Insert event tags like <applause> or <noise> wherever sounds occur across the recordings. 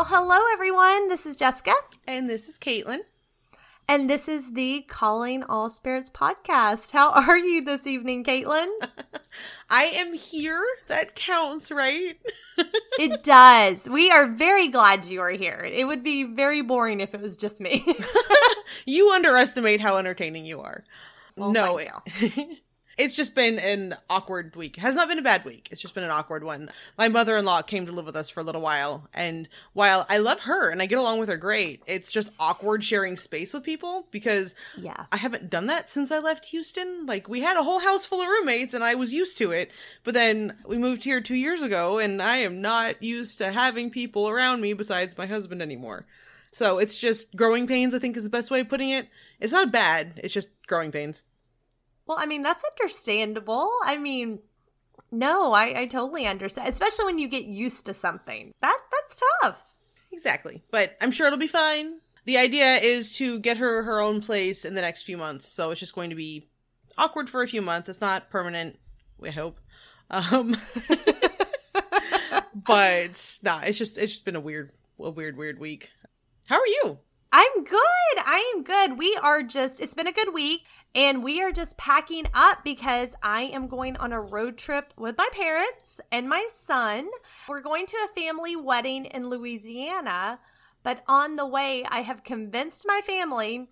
Well, hello everyone. This is Jessica. And this is Caitlen. And this is the Calling All Spirits podcast. How <laughs> are you this evening, Caitlen? <laughs> I am here. That counts, right? <laughs> it does. We are very glad you are here. It would be very boring if it was just me. you underestimate how entertaining you are. Well, no, it, it's just been an awkward week. It has not been a bad week. It's just been an awkward one. My mother in law came to live with us for a little while. And while I love her and I get along with her great, it's just awkward sharing space with people because yeah. I haven't done that since I left Houston. Like, we had a whole house full of roommates and I was used to it. But then we moved here two years ago and I am not used to having people around me besides my husband anymore. So it's just growing pains, I think is the best way of putting it. It's not bad, it's just growing pains. Well, I mean, that's understandable. I mean, no, I, I totally understand, especially when you get used to something. That that's tough. Exactly. But I'm sure it'll be fine. The idea is to get her her own place in the next few months. So it's just going to be awkward for a few months. It's not permanent, we hope. Um <laughs> but nah, it's just it's just been a weird a weird weird week. How are you? I'm good. I am good. We are just, it's been a good week and we are just packing up because I am going on a road trip with my parents and my son. We're going to a family wedding in Louisiana, but on the way, I have convinced my family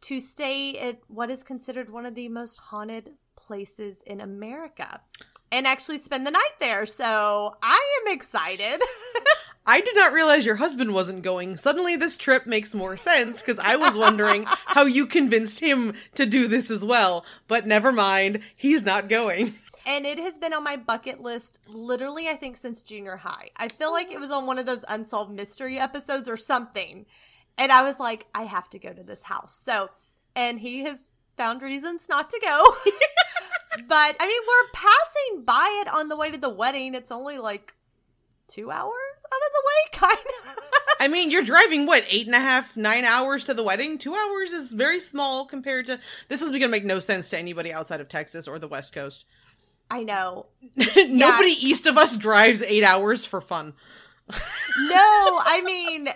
to stay at what is considered one of the most haunted places in America and actually spend the night there. So I am excited. <laughs> I did not realize your husband wasn't going. Suddenly, this trip makes more sense because I was wondering <laughs> how you convinced him to do this as well. But never mind, he's not going. And it has been on my bucket list literally, I think, since junior high. I feel like it was on one of those unsolved mystery episodes or something. And I was like, I have to go to this house. So, and he has found reasons not to go. <laughs> but I mean, we're passing by it on the way to the wedding. It's only like two hours out of the way, kind of. <laughs> I mean, you're driving what eight and a half, nine hours to the wedding. Two hours is very small compared to. This is going to make no sense to anybody outside of Texas or the West Coast. I know. <laughs> Nobody yeah. east of us drives eight hours for fun. <laughs> no, I mean,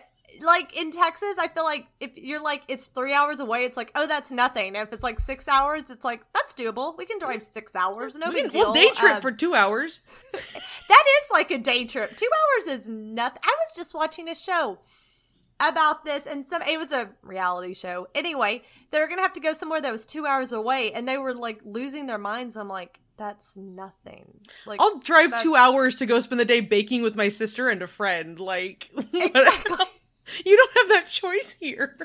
like in Texas, I feel like if you're like it's three hours away, it's like oh that's nothing. If it's like six hours, it's like that's doable. We can drive six hours, no big deal. We'll day trip um, for two hours. <laughs> that is like a day trip. Two hours is nothing. I was just watching a show about this and some it was a reality show anyway they were gonna have to go somewhere that was two hours away and they were like losing their minds i'm like that's nothing like i'll drive two hours to go spend the day baking with my sister and a friend like <laughs> exactly. You don't have that choice here.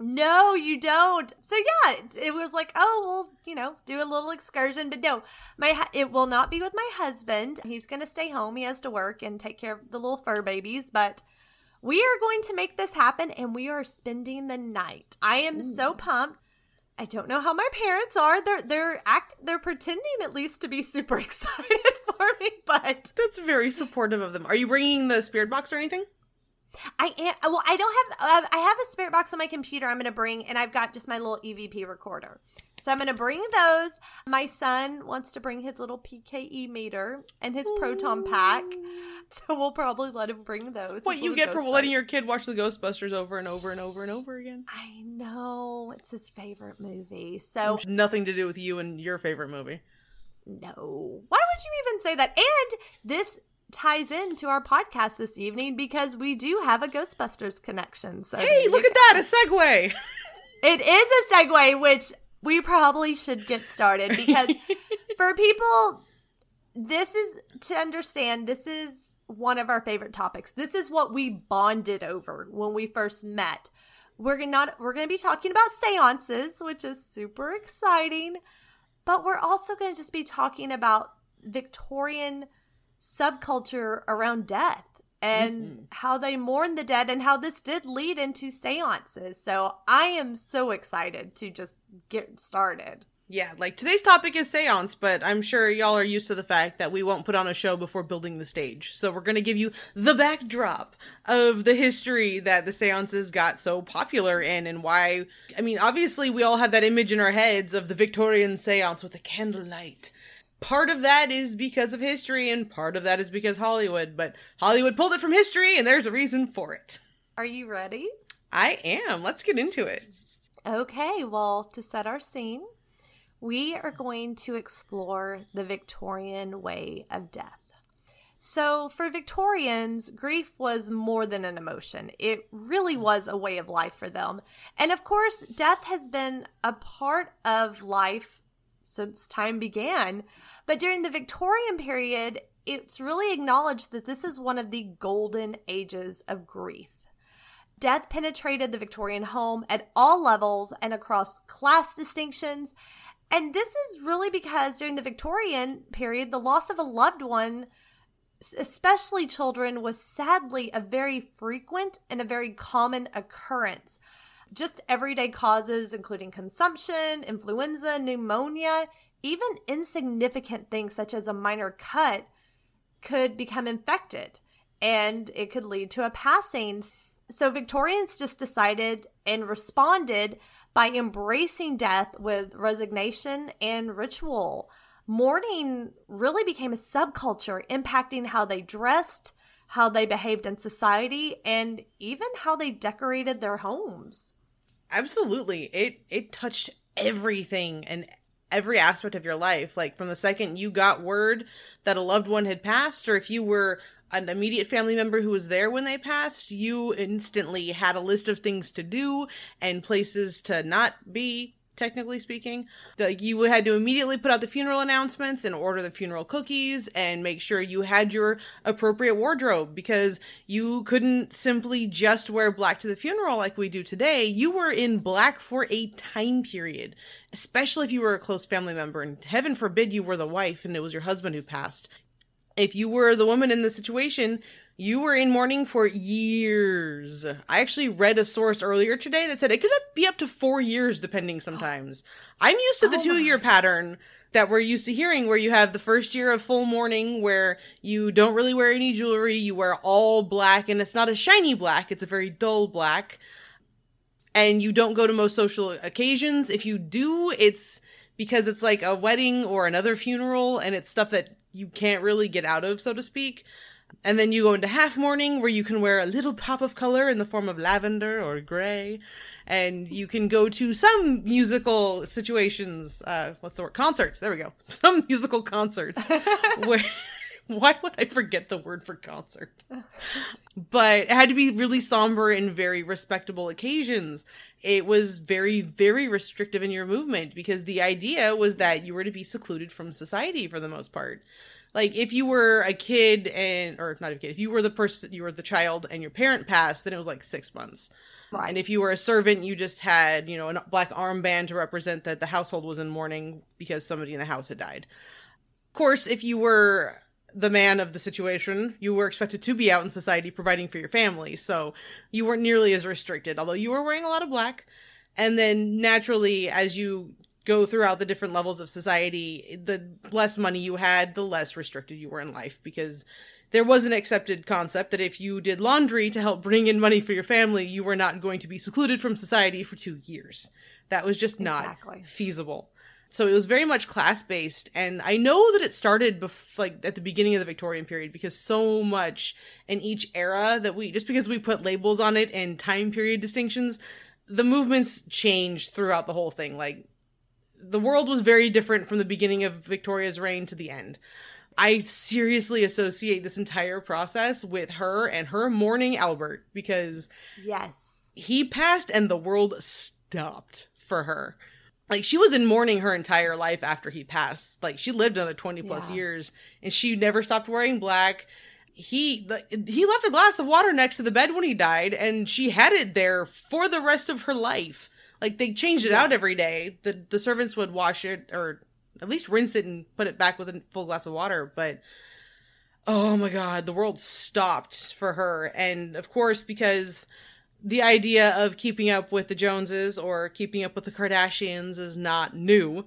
No, you don't. So yeah, it, was like, oh, well, you know, do a little excursion, but no, my it will not be with my husband. He's going to stay home. He has to work and take care of the little fur babies, but we are going to make this happen and we are spending the night. I am Ooh. so pumped. I don't know how my parents are. They're they're act they're pretending at least to be super <laughs> excited for me, but that's very supportive of them. Are you bringing the spirit box or anything? I am. Well, I don't have. Uh, I have a spirit box on my computer. I'm going to bring, and I've got just my little EVP recorder. So I'm going to bring those. My son wants to bring his little PKE meter and his proton pack. So we'll probably let him bring those. That's what you get for letting your kid watch the Ghostbusters over and over and over and over again. I know. It's his favorite movie. So nothing to do with you and your favorite movie. No. Why would you even say that? And this ties into our podcast this evening because we do have a Ghostbusters connection. So hey, look at that, a segue. <laughs> it is a segue, which we probably should get started because <laughs> for people, this is to understand. This is one of our favorite topics. This is what we bonded over when we first met. We're not we're going to be talking about seances, which is super exciting, but we're also going to just be talking about Victorian subculture around death and mm-hmm. how they mourn the dead and how this did lead into seances. So I am so excited to just get started. Yeah, like today's topic is seance, but I'm sure y'all are used to the fact that we won't put on a show before building the stage. So we're going to give you the backdrop of the history that the seances got so popular in and why. I mean, obviously, we all have that image in our heads of the Victorian seance with the candlelight part of that is because of history and part of that is because Hollywood, but Hollywood pulled it from history and there's a reason for it. Are you ready? I am. Let's get into it. Okay, well, to set our scene, we are going to explore the Victorian way of death. So, for Victorians, grief was more than an emotion. It really was a way of life for them. And of course, death has been a part of life since time began. But during the Victorian period, it's really acknowledged that this is one of the golden ages of grief. Death penetrated the Victorian home at all levels and across class distinctions. And this is really because during the Victorian period, the loss of a loved one, especially children, was sadly a very frequent and a very common occurrence just everyday causes, including consumption, influenza, pneumonia, even insignificant things such as a minor cut could become infected and it could lead to a passing. So Victorians just decided and responded by embracing death with resignation and ritual. Mourning really became a subculture impacting how they dressed, how they behaved in society, and even how they decorated their homes. Absolutely. It it touched everything and every aspect of your life. Like from the second you got word that a loved one had passed, or if you were an immediate family member who was there when they passed, you instantly had a list of things to do and places to not be technically speaking. Like you had to immediately put out the funeral announcements and order the funeral cookies and make sure you had your appropriate wardrobe because you couldn't simply just wear black to the funeral like we do today. You were in black for a time period, especially if you were a close family member and heaven forbid you were the wife and it was your husband who passed. If you were the woman in the situation, you were in mourning for years. I actually read a source earlier today that said it could be up to four years, depending <gasps> sometimes. I'm used to the oh two year pattern that we're used to hearing, where you have the first year of full mourning, where you don't really wear any jewelry, you wear all black, and it's not a shiny black, it's a very dull black. And you don't go to most social occasions. If you do, it's because it's like a wedding or another funeral, and it's stuff that you can't really get out of, so to speak. And then you go into half mourning where you can wear a little pop of color in the form of lavender or gray. And you can go to some musical situations, uh, what's the word? Concerts. There we go. <laughs> Some musical concerts <laughs> where, <laughs> why would I forget the word for concert? But it had to be really somber and very respectable occasions. It was very, very restrictive in your movement because the idea was that you were to be secluded from society for the most part like if you were a kid and or not a kid if you were the person you were the child and your parent passed then it was like six months. Right. And if you were a servant you just had you know a black armband to represent that the household was in mourning because somebody in the house had died. Of course if you were the man of the situation you were expected to be out in society providing for your family. So you weren't nearly as restricted although you were wearing a lot of black. And then naturally as you go throughout the different levels of society, the less money you had, the less restricted you were in life because there was an accepted concept that if you did laundry to help bring in money for your family, you were not going to be secluded from society for two years. That was just not exactly. feasible. So it was very much class based, and I know that it started bef- like at the beginning of the Victorian period because so much in each era that we just because we put labels on it and time period distinctions, the movements changed throughout the whole thing. Like the world was very different from the beginning of Victoria's reign to the end. I seriously associate this entire process with her and her mourning Albert because yes, he passed and the world stopped for her. Like she was in mourning her entire life after he passed. Like she lived another 20 plus yeah. years and she never stopped wearing black. He the, he left a glass of water next to the bed when he died and she had it there for the rest of her life. Like they changed it yes. out every day. The the servants would wash it or at least rinse it and put it back with a full glass of water, but oh my god, the world stopped for her. And of course, because the idea of keeping up with the Joneses or keeping up with the Kardashians is not new.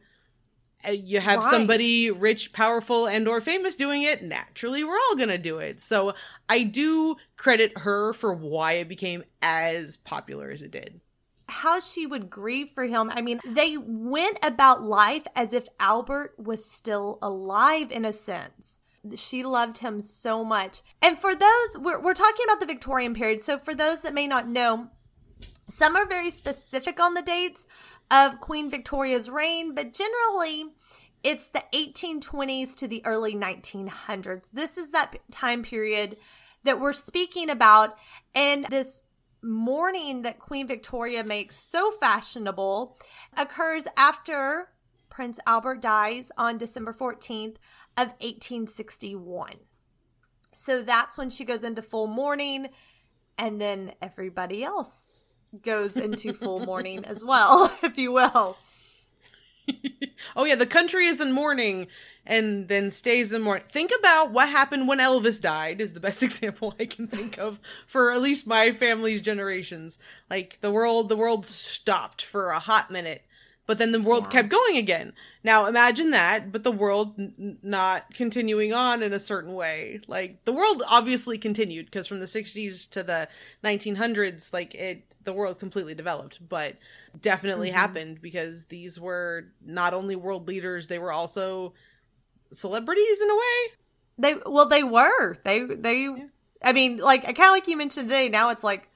Uh, you have Why? somebody rich, powerful, and or famous doing it, naturally we're all gonna do it. So I do credit her for why it became as popular as it did how she would grieve for him. I mean, they went about life as if Albert was still alive in a sense. She loved him so much. And for those, we're, we're talking about the Victorian period. So for those that may not know, some are very specific on the dates of Queen Victoria's reign, but generally it's the 1820s to the early 1900s. This is that time period that we're speaking about. And this mourning that Queen Victoria makes so fashionable occurs after Prince Albert dies on December 14th of 1861. So that's when she goes into full mourning and then everybody else goes into full <laughs> mourning as well, <laughs> if you will. <laughs> oh yeah, the country is in mourning and then stays in mourning. Think about what happened when Elvis died is the best <laughs> example I can think of for at least my family's generations. Like the world the world stopped for a hot minute, but then the world yeah. kept going again. Now imagine that, but the world n- not continuing on in a certain way. Like the world obviously continued because from the 60s to the 1900s like it the world completely developed, but definitely mm-hmm. happened because these were not only world leaders, they were also celebrities in a way. They well, they were. They they. Yeah. I mean, like I kind of like you mentioned today. Now it's like,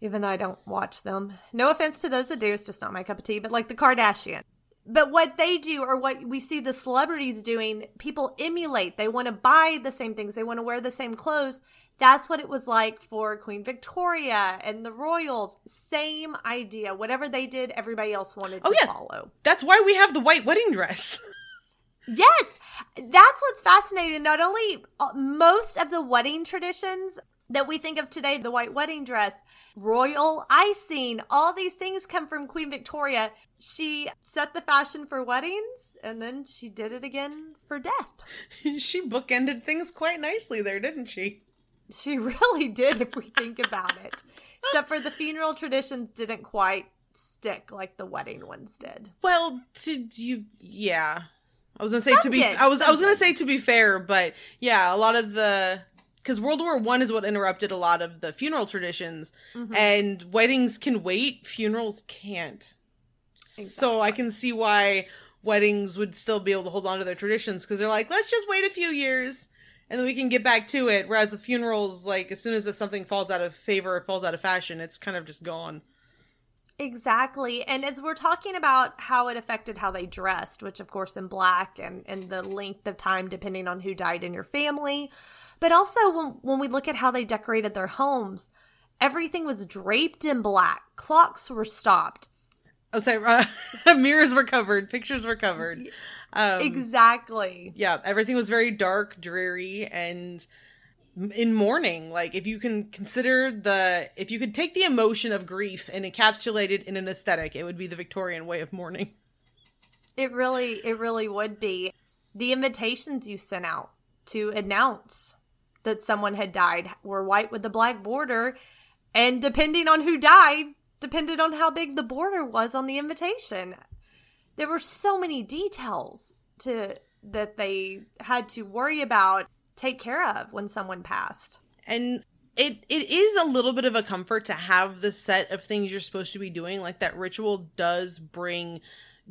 even though I don't watch them, no offense to those that do, it's just not my cup of tea. But like the Kardashian. But what they do, or what we see the celebrities doing, people emulate. They want to buy the same things. They want to wear the same clothes. That's what it was like for Queen Victoria and the royals. Same idea. Whatever they did, everybody else wanted oh, to yeah. follow. That's why we have the white wedding dress. <laughs> Yes, that's what's fascinating. Not only uh, most of the wedding traditions that we think of today, the white wedding dress, royal icing, all these things come from Queen Victoria. She set the fashion for weddings and then she did it again for death. <laughs> she bookended things quite nicely there, didn't she? She really did, if we think about it. Except for the funeral traditions didn't quite stick like the wedding ones did. Well, to you, yeah. I was gonna say Some to be. Did. I was. I was gonna say to be fair, but yeah, a lot of the because World War One is what interrupted a lot of the funeral traditions, mm-hmm. and weddings can wait, funerals can't. Exactly. So I can see why weddings would still be able to hold on to their traditions because they're like, let's just wait a few years and then we can get back to it. Whereas the funerals, like as soon as something falls out of favor or falls out of fashion, it's kind of just gone. Exactly. And as we're talking about how it affected how they dressed, which of course in black and, and the length of time depending on who died in your family, but also when, when we look at how they decorated their homes, everything was draped in black. Clocks were stopped. Oh, sorry. Uh, <laughs> mirrors were covered. Pictures were covered. Um, exactly. Yeah, everything was very dark, dreary, and in mourning like if you can consider the if you could take the emotion of grief and encapsulate it in an aesthetic it would be the victorian way of mourning. It really it really would be. The invitations you sent out to announce that someone had died were white with a black border and depending on who died depended on how big the border was on the invitation. There were so many details to that they had to worry about take care of when someone passed. And it it is a little bit of a comfort to have the set of things you're supposed to be doing. Like that ritual does bring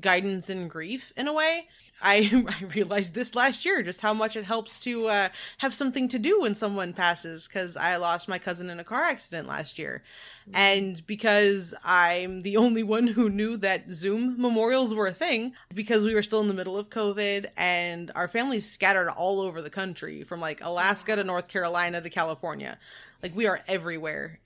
guidance in grief in a way. I, <laughs> I realized this last year just how much it helps to uh, have something to do when someone passes because I lost my cousin in a car accident last year. Mm-hmm. And because I'm the only one who knew that Zoom memorials were a thing, because we were still in the middle of COVID and our families scattered all over the country from like Alaska to North Carolina to California. Like we are everywhere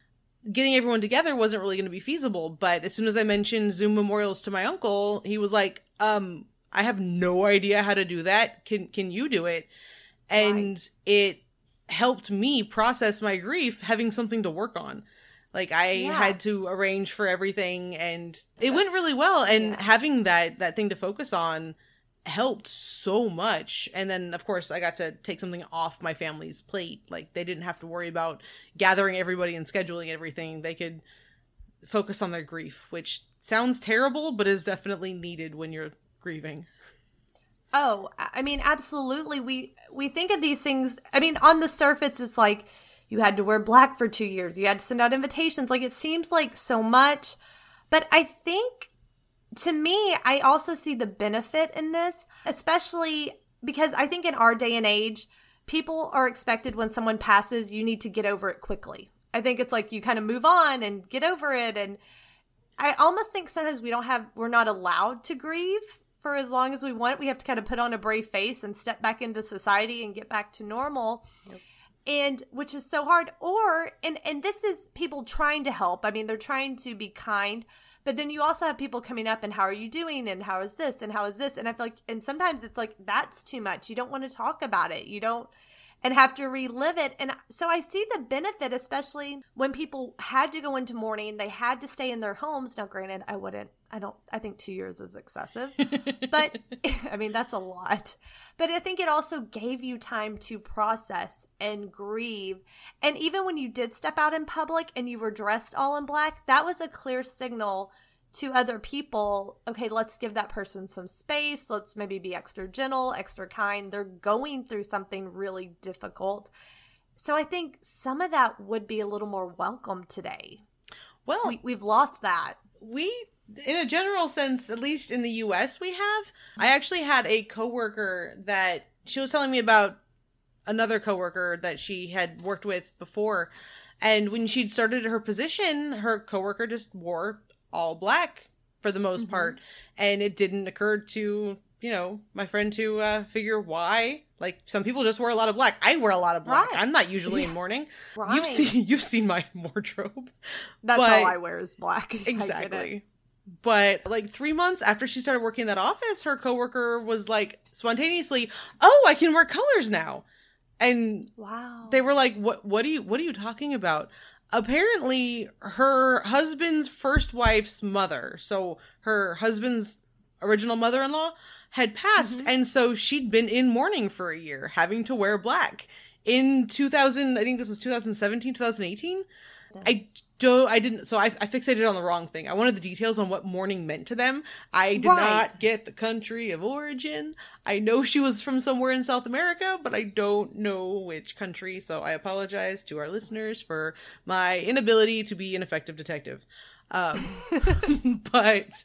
getting everyone together wasn't really going to be feasible. But as soon as I mentioned Zoom memorials to my uncle, he was like, um, I have no idea how to do that. Can can you do it? And right. it helped me process my grief having something to work on. Like I yeah. had to arrange for everything and it went really well and yeah. having that that thing to focus on helped so much. And then, of course, I got to take something off my family's plate. Like, they didn't have to worry about gathering everybody and scheduling everything. They could focus on their grief, which sounds terrible, but is definitely needed when you're grieving. Oh, I mean, absolutely. We we think of these things. I mean, on the surface, it's like you had to wear black for two years. You had to send out invitations. Like it seems like so much, But I think to me, I also see the benefit in this, especially because I think in our day and age, people are expected when someone passes, you need to get over it quickly. I think it's like you kind of move on and get over it. And I almost think sometimes we don't have, we're not allowed to grieve for as long as we want. We have to kind of put on a brave face and step back into society and get back to normal. Yep. And which is so hard. Or, and, and this is people trying to help. I mean, they're trying to be kind but then you also have people coming up and how are you doing and how is this and how is this? And I feel like, and sometimes it's like, that's too much. You don't want to talk about it. You don't, and have to relive it. And so I see the benefit, especially when people had to go into mourning, they had to stay in their homes. Now, granted, I wouldn't, I don't, I think two years is excessive, <laughs> but <laughs> I mean, that's a lot. But I think it also gave you time to process and grieve. And even when you did step out in public and you were dressed all in black, that was a clear signal to other people, okay, let's give that person some space. Let's maybe be extra gentle, extra kind. They're going through something really difficult. So I think some of that would be a little more welcome today. Well, we, have lost that. We, in a general sense, at least in the US, we have. I actually had a coworker that she was telling me about another coworker that she had worked with before. And when she'd started her position, her coworker just wore all black for the most mm-hmm. part and it didn't occur to you know my friend to uh, figure why like some people just wear a lot of black i wear a lot of black right. i'm not usually yeah. in mourning right. you've seen <laughs> you've seen my wardrobe that's but, all i wear is black <laughs> exactly but like three months after she started working in that office her coworker was like spontaneously oh i can wear colors now and wow they were like what what are you what are you talking about apparently her husband's first wife's mother, so her husband's original mother-in-law had passed mm-hmm. and so she'd been in mourning for a year having to wear black in 2000 i think this was 2017 2018 yes. I don't i didn't so I, I fixated on the wrong thing i wanted the details on what mourning meant to them i did right. not get the country of origin i know she was from somewhere in south america but i don't know which country so i apologize to our listeners for my inability to be an effective detective um, <laughs> but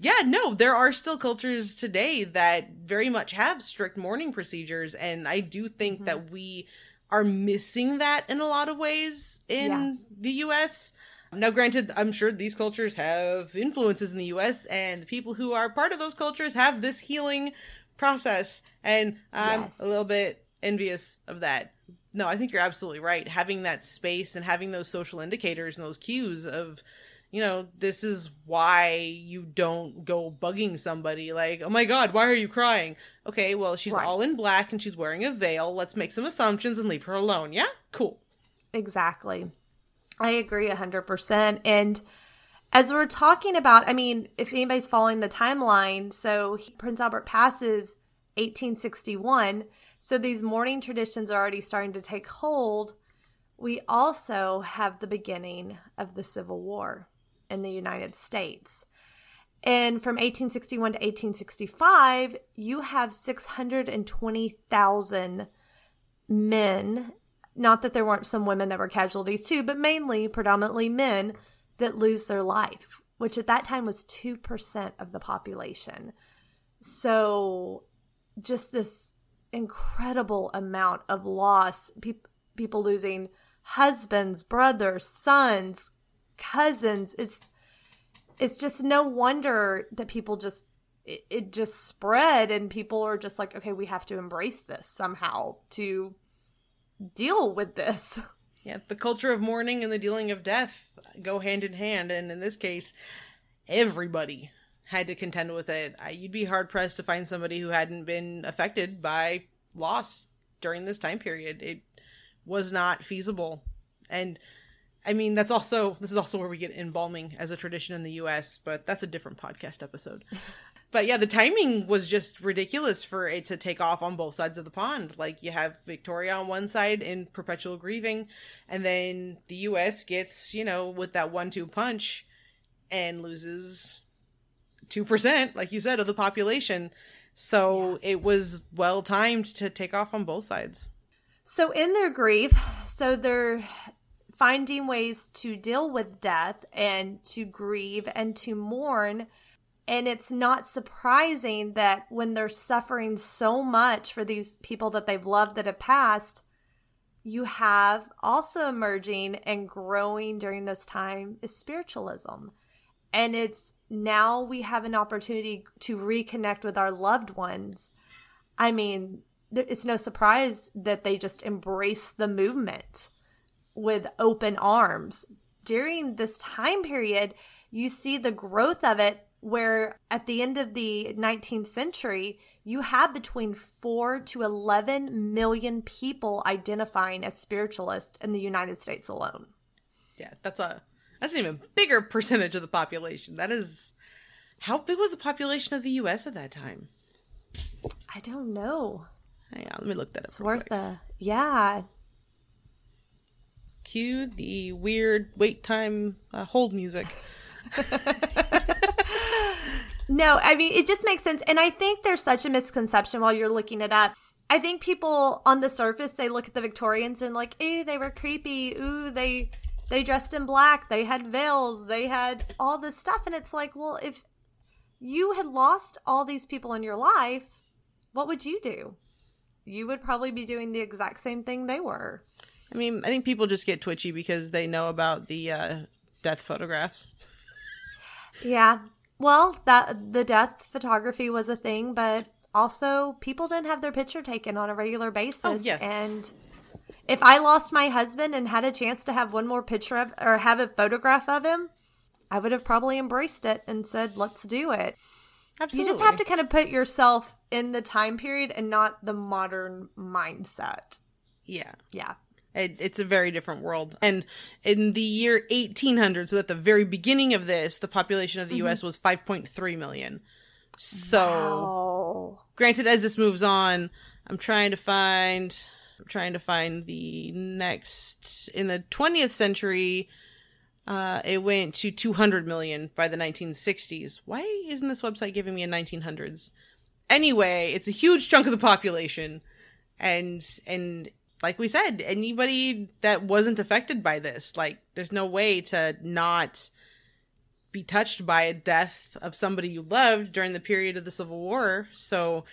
yeah, no, there are still cultures today that very much have strict mourning procedures. And I do think mm-hmm. that we are missing that in a lot of ways in yeah. the US. Now, granted, I'm sure these cultures have influences in the US, and the people who are part of those cultures have this healing process. And I'm yes. a little bit envious of that. No, I think you're absolutely right. Having that space and having those social indicators and those cues of you know, this is why you don't go bugging somebody like, oh my god, why are you crying? Okay, well, she's right. all in black and she's wearing a veil. Let's make some assumptions and leave her alone. Yeah? Cool. Exactly. I agree 100%. And as we're talking about, I mean, if anybody's following the timeline, so he, Prince Albert passes 1861. So these mourning traditions are already starting to take hold. We also have the beginning of the Civil War in the United States. And from 1861 to 1865, you have 620,000 men. Not that there weren't some women that were casualties too, but mainly, predominantly men that lose their life, which at that time was 2% of the population. So, just this incredible amount of loss, pe- people losing husbands, brothers, sons, cousins. It's it's just no wonder that people just it, it just spread and people are just like, okay, we have to embrace this somehow to deal with this. <laughs> Yeah, the culture of mourning and the dealing of death go hand in hand, and in this case, everybody had to contend with it. You'd be hard pressed to find somebody who hadn't been affected by loss during this time period. It was not feasible, and I mean, that's also this is also where we get embalming as a tradition in the U.S., but that's a different podcast episode. <laughs> but yeah, the timing was just ridiculous for it to take off on both sides of the pond. Like you have Victoria on one side in perpetual grieving, and then the U.S. gets you know with that one-two punch and loses two percent, like you said, of the population. So yeah. it was well timed to take off on both sides. So in their grief, so they're finding ways to deal with death and to grieve and to mourn. And it's not surprising that when they're suffering so much for these people that they've loved that have passed, you have also emerging and growing during this time is spiritualism. And it's now we have an opportunity to reconnect with our loved ones. I mean, it's no surprise that they just embrace the movement with open arms. During this time period, you see the growth of it where at the end of the 19th century, you have between 4 to 11 million people identifying as spiritualists in the United States alone. Yeah, that's a that's an even bigger <laughs> percentage of the population. That is how big was the population of the US at that time? I don't know. Hang on, let me look that up. It's worth quick. a yeah. Cue the weird wait time uh, hold music. <laughs> no, I mean it just makes sense, and I think there's such a misconception while you're looking it up. I think people on the surface they look at the Victorians and like, ooh, they were creepy. Ooh, they they dressed in black. They had veils. They had all this stuff, and it's like, well, if you had lost all these people in your life, what would you do? you would probably be doing the exact same thing they were. I mean, I think people just get twitchy because they know about the uh, death photographs. Yeah. Well, that the death photography was a thing, but also people didn't have their picture taken on a regular basis. Oh, yeah. And if I lost my husband and had a chance to have one more picture of or have a photograph of him, I would have probably embraced it and said, "Let's do it." Absolutely. You just have to kind of put yourself in the time period and not the modern mindset. Yeah. Yeah. It, it's a very different world. And in the year 1800, so at the very beginning of this, the population of the mm-hmm. US was 5.3 million. So, wow. granted, as this moves on, I'm trying to find. I'm trying to find the next in the 20th century uh, it went to 200 million by the 1960s. Why isn't this website giving me a 1900s? Anyway, it's a huge chunk of the population, and and like we said, anybody that wasn't affected by this, like, there's no way to not be touched by a death of somebody you loved during the period of the Civil War. So,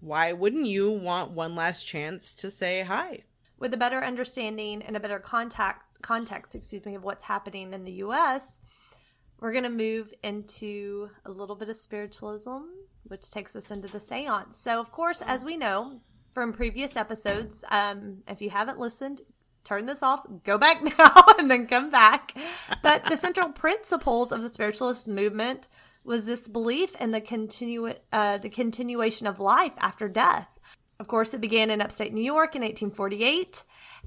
why wouldn't you want one last chance to say hi? With a better understanding and a better contact context, excuse me, of what's happening in the US, we're going to move into a little bit of spiritualism, which takes us into the seance. So, of course, as we know from previous episodes, um, if you haven't listened, turn this off, go back <laughs> now, and then come back. But the central principles of the spiritualist movement was this belief in the continu- uh, the continuation of life after death. Of course, it began in upstate New York in 1848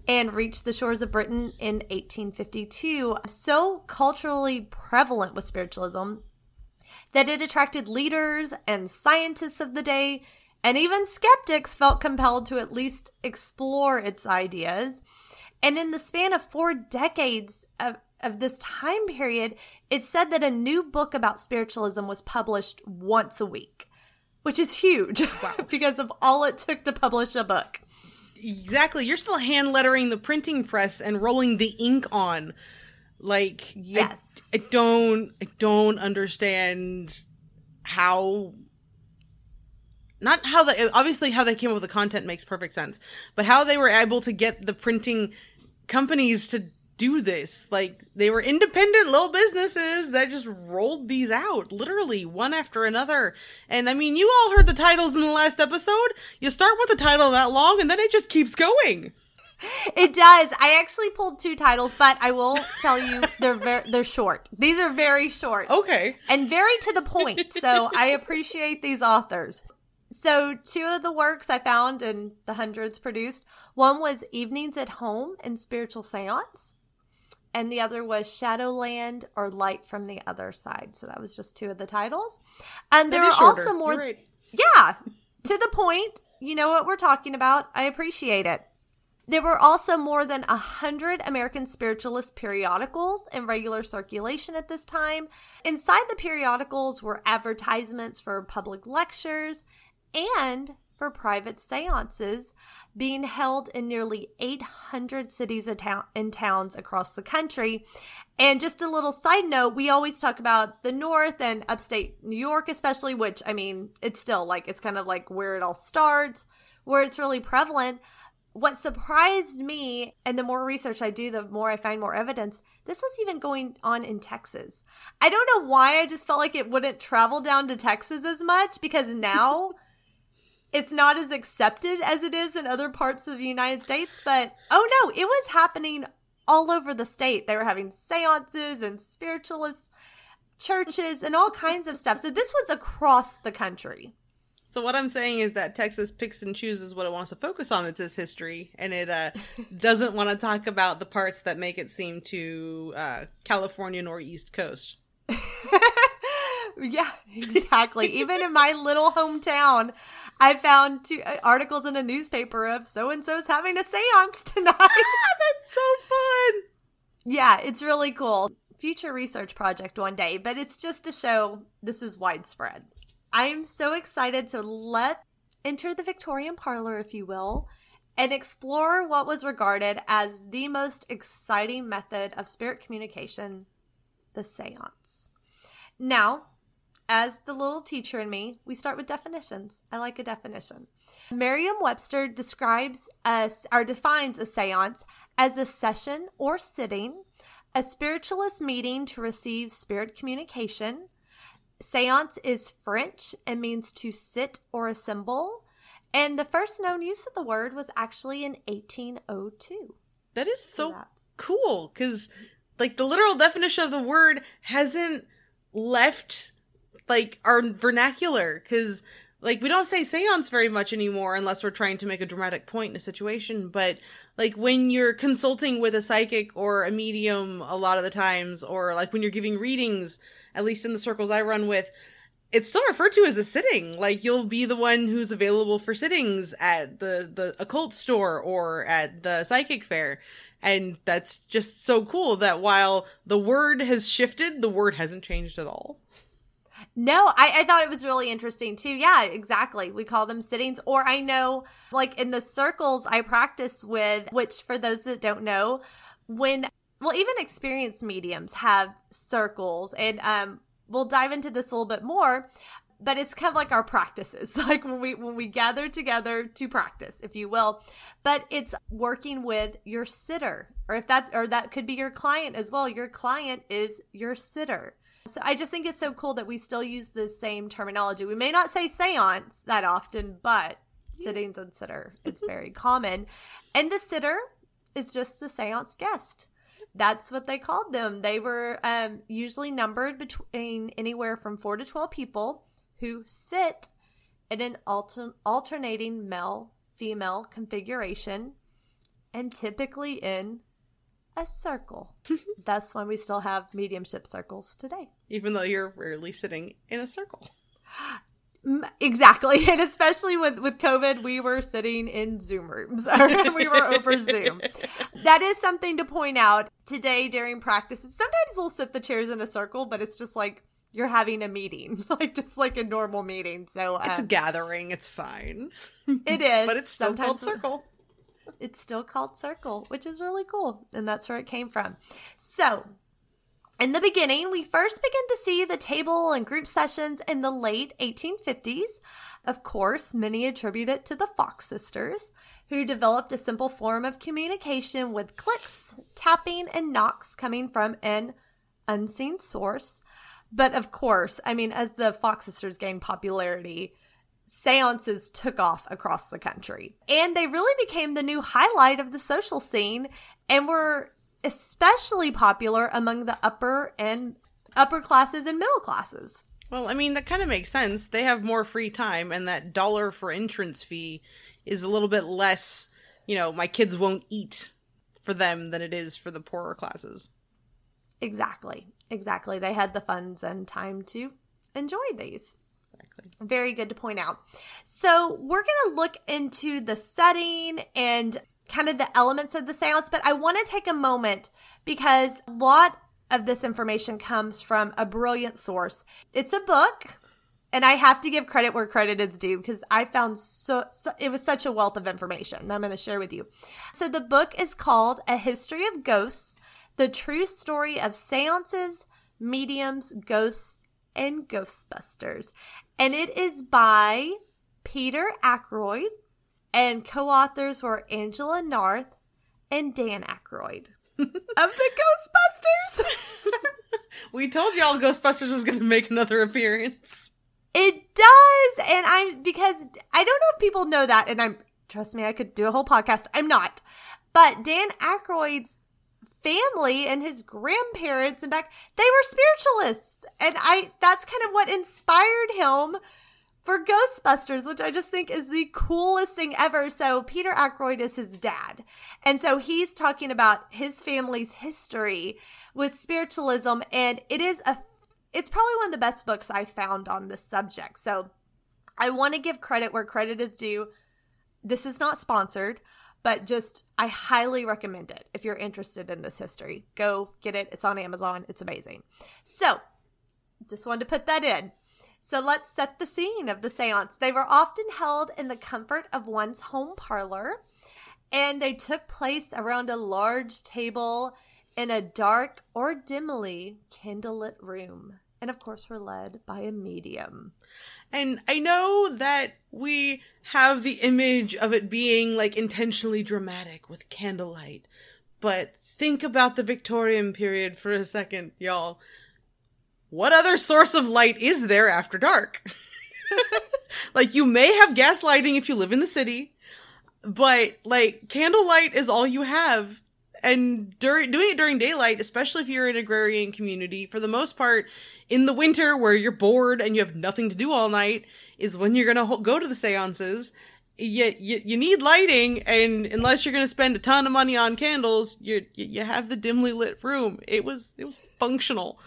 and reached the shores of Britain in 1852. So culturally prevalent was spiritualism that it attracted leaders and scientists of the day, and even skeptics felt compelled to at least explore its ideas. And in the span of four decades of, of this time period, it said that a new book about spiritualism was published once a week, which is huge <laughs> wow. because of all it took to publish a book exactly. You're still hand lettering the printing press and rolling the ink on. Like yes, I, I don't I don't understand how not how the obviously how they came up with the content makes perfect sense, but how they were able to get the printing companies to do this. Like they were independent little businesses that just rolled these out literally one after another. And I mean, you all heard the titles in the last episode. You start with a title that long and then it just keeps going. It does. I actually pulled two titles, but I will tell you they're very they're short. These are very short. Okay. And very to the point. So I appreciate these authors. So two of the works I found and the hundreds produced. One was Evenings at Home and Spiritual Seance and the other was Shadowland or Light from the Other Side. So that was just two of the titles. And there are also more. Right. Yeah, to the point. You know what we're talking about. I appreciate it. There were also more than a hundred American spiritualist periodicals in regular circulation at this time. Inside the periodicals were advertisements for public lectures, and for private seances being held in nearly 800 cities and towns across the country. And just a little side note, we always talk about the North and upstate New York, especially, which I mean, it's still like, it's kind of like where it all starts, where it's really prevalent. What surprised me, and the more research I do, the more I find more evidence, this was even going on in Texas. I don't know why I just felt like it wouldn't travel down to Texas as much because now <laughs> it's not as accepted as it is in other parts of the United States, but oh no, it was happening all over the state. They were having seances and spiritualist churches and all kinds of stuff. So this was across the country. So what I'm saying is that Texas picks and chooses what it wants to focus on. It's its history, and it uh, <laughs> doesn't want to talk about the parts that make it seem to uh, Californian or East Coast. <laughs> Yeah, exactly. Even in my little hometown, I found two uh, articles in a newspaper of so and so's having a seance tonight. <laughs> That's so fun. Yeah, it's really cool. Future research project one day, but it's just to show this is widespread. I'm so excited to let enter the Victorian parlor, if you will, and explore what was regarded as the most exciting method of spirit communication the seance. Now, as the little teacher in me, we start with definitions. I like a definition. Merriam Webster describes us or defines a seance as a session or sitting, a spiritualist meeting to receive spirit communication. Seance is French and means to sit or assemble. And the first known use of the word was actually in 1802. That is so, so cool because, like, the literal definition of the word hasn't left like our vernacular because like we don't say seance very much anymore unless we're trying to make a dramatic point in a situation but like when you're consulting with a psychic or a medium a lot of the times or like when you're giving readings at least in the circles i run with it's still referred to as a sitting. Like you'll be the one who's available for sittings at the the occult store or at the psychic fair. And that's just so cool that while the word has shifted the word hasn't changed at all no, I, I thought it was really interesting too. Yeah, exactly. We call them sittings. Or I know, like in the circles I practice with, which for those that don't know, when, well, even experienced mediums have circles. And um, we'll dive into this a little bit more but it's kind of like our practices <laughs> like when we when we gather together to practice if you will but it's working with your sitter or if that or that could be your client as well your client is your sitter so I just think it's so cool that we still use the same terminology. We may not say seance that often, but sittings and sitter, it's very <laughs> common. And the sitter is just the seance guest. That's what they called them. They were um, usually numbered between anywhere from four to 12 people who sit in an alter- alternating male female configuration and typically in a circle. <laughs> That's why we still have mediumship circles today. Even though you're rarely sitting in a circle. <gasps> Exactly. <laughs> And especially with, with COVID, we were sitting in Zoom rooms. <laughs> we were over Zoom. That is something to point out today during practices. Sometimes we'll sit the chairs in a circle, but it's just like you're having a meeting, like just like a normal meeting. So it's a um, gathering. It's fine. It is. but it's still Sometimes called circle it's still called Circle, which is really cool. And that's where it came from. So, in the beginning, we first begin to see the table and group sessions in the late 1850s. Of course, many attribute it to the Fox sisters, who developed a simple form of communication with clicks, tapping, and knocks coming from an unseen source. But of course, I mean, as the Fox sisters gained popularity, seances took off across the country. And they really became the new highlight of the social scene and were especially popular among the upper and upper classes and middle classes. Well, I mean, that kind of makes sense. They have more free time, and that dollar for entrance fee is a little bit less, you know, my kids won't eat for them than it is for the poorer classes. Exactly. Exactly. They had the funds and time to enjoy these. Very good to point out. So, we're going to look into the setting and kind of the elements of the seance, but I want to take a moment because a lot of this information comes from a brilliant source. It's a book and I have to give credit where credit is due because I found so, so, it was such a wealth of information that I'm going to share with you. So the book is called A History of Ghosts: The True Story of Seances, Mediums, Ghosts, and Ghostbusters. And it is by Peter Aykroyd and co-authors were Angela Narth and Dan Aykroyd <laughs> of the Ghostbusters. <laughs> we told y'all Ghostbusters was going to make another appearance. It does. And I'm because I don't know if people know that. And I'm, trust me, I could do a whole podcast. I'm not. But Dan Aykroyd's family and his grandparents and back, they were spiritualists. And I, that's kind of what inspired him for Ghostbusters, which I just think is the coolest thing ever. So Peter Aykroyd is his dad. And so he's talking about his family's history with spiritualism. And it is a it's probably one of the best books I found on this subject. So I want to give credit where credit is due. This is not sponsored, but just I highly recommend it if you're interested in this history. Go get it. It's on Amazon. It's amazing. So just wanted to put that in. So let's set the scene of the seance. They were often held in the comfort of one's home parlor, and they took place around a large table in a dark or dimly candlelit room and of course were led by a medium. And I know that we have the image of it being like intentionally dramatic with candlelight, but think about the Victorian period for a second, y'all. What other source of light is there after dark? <laughs> like you may have gas lighting if you live in the city, but like candlelight is all you have and during doing it during daylight, especially if you're in an agrarian community, for the most part, in the winter where you're bored and you have nothing to do all night, is when you're gonna ho- go to the seances. You, you, you need lighting, and unless you're gonna spend a ton of money on candles, you you have the dimly lit room. It was it was functional.